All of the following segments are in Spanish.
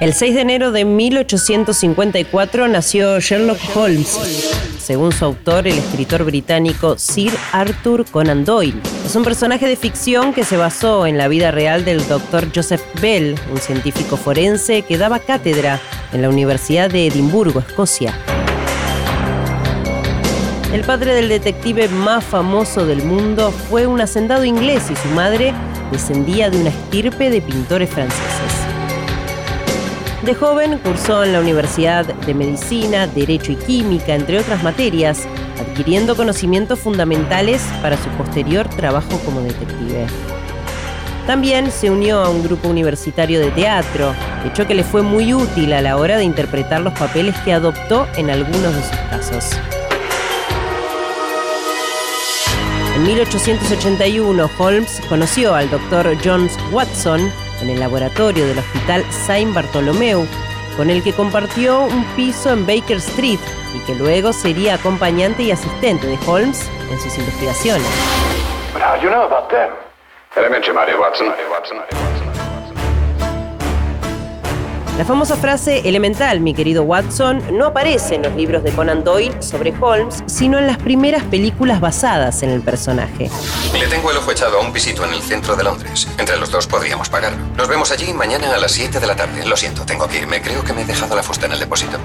El 6 de enero de 1854 nació Sherlock Holmes, según su autor, el escritor británico Sir Arthur Conan Doyle. Es un personaje de ficción que se basó en la vida real del doctor Joseph Bell, un científico forense que daba cátedra en la Universidad de Edimburgo, Escocia. El padre del detective más famoso del mundo fue un hacendado inglés y su madre descendía de una estirpe de pintores franceses. De joven cursó en la Universidad de Medicina, Derecho y Química, entre otras materias, adquiriendo conocimientos fundamentales para su posterior trabajo como detective. También se unió a un grupo universitario de teatro, hecho que le fue muy útil a la hora de interpretar los papeles que adoptó en algunos de sus casos. En 1881, Holmes conoció al doctor John Watson, en el laboratorio del Hospital Saint Bartholomew, con el que compartió un piso en Baker Street y que luego sería acompañante y asistente de Holmes en sus investigaciones. La famosa frase elemental, mi querido Watson, no aparece en los libros de Conan Doyle sobre Holmes, sino en las primeras películas basadas en el personaje. Le tengo el ojo echado a un pisito en el centro de Londres. Entre los dos podríamos pagarlo. Nos vemos allí mañana a las 7 de la tarde. Lo siento, tengo que irme. Creo que me he dejado la fusta en el depósito.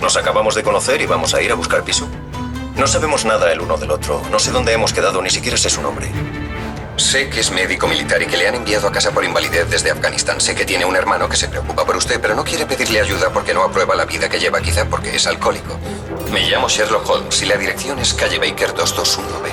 Nos acabamos de conocer y vamos a ir a buscar piso. No sabemos nada el uno del otro. No sé dónde hemos quedado, ni siquiera sé su nombre. Sé que es médico militar y que le han enviado a casa por invalidez desde Afganistán. Sé que tiene un hermano que se preocupa por usted, pero no quiere pedirle ayuda porque no aprueba la vida que lleva, quizá porque es alcohólico. Me llamo Sherlock Holmes y la dirección es calle Baker 221B.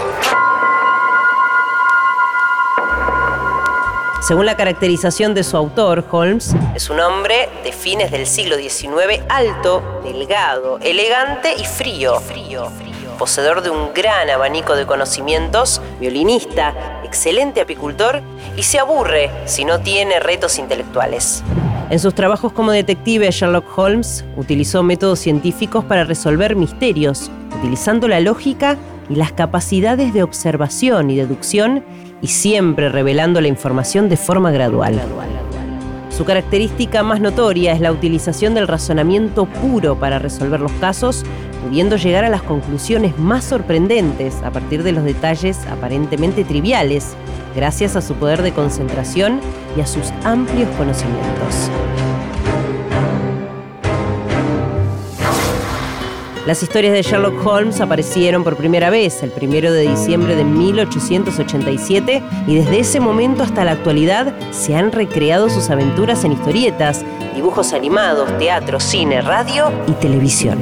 Según la caracterización de su autor, Holmes es un hombre de fines del siglo XIX alto, delgado, elegante y frío. frío, frío poseedor de un gran abanico de conocimientos, violinista, excelente apicultor y se aburre si no tiene retos intelectuales. En sus trabajos como detective, Sherlock Holmes utilizó métodos científicos para resolver misterios, utilizando la lógica y las capacidades de observación y deducción y siempre revelando la información de forma gradual. Su característica más notoria es la utilización del razonamiento puro para resolver los casos, pudiendo llegar a las conclusiones más sorprendentes a partir de los detalles aparentemente triviales, gracias a su poder de concentración y a sus amplios conocimientos. Las historias de Sherlock Holmes aparecieron por primera vez el 1 de diciembre de 1887 y desde ese momento hasta la actualidad se han recreado sus aventuras en historietas, dibujos animados, teatro, cine, radio y televisión.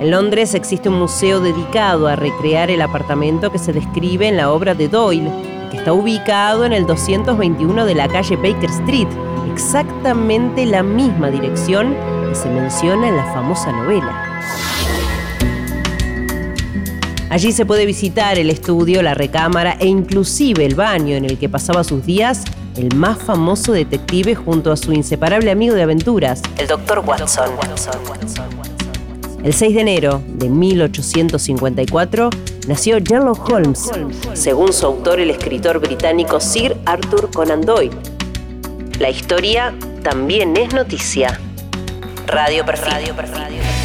En Londres existe un museo dedicado a recrear el apartamento que se describe en la obra de Doyle, que está ubicado en el 221 de la calle Baker Street, exactamente la misma dirección que se menciona en la famosa novela. Allí se puede visitar el estudio, la recámara e inclusive el baño en el que pasaba sus días el más famoso detective junto a su inseparable amigo de aventuras, el Dr. Watson. El 6 de enero de 1854 nació Sherlock Holmes, según su autor el escritor británico Sir Arthur Conan Doyle. La historia también es noticia. Radio Perfil. Radio Perfil.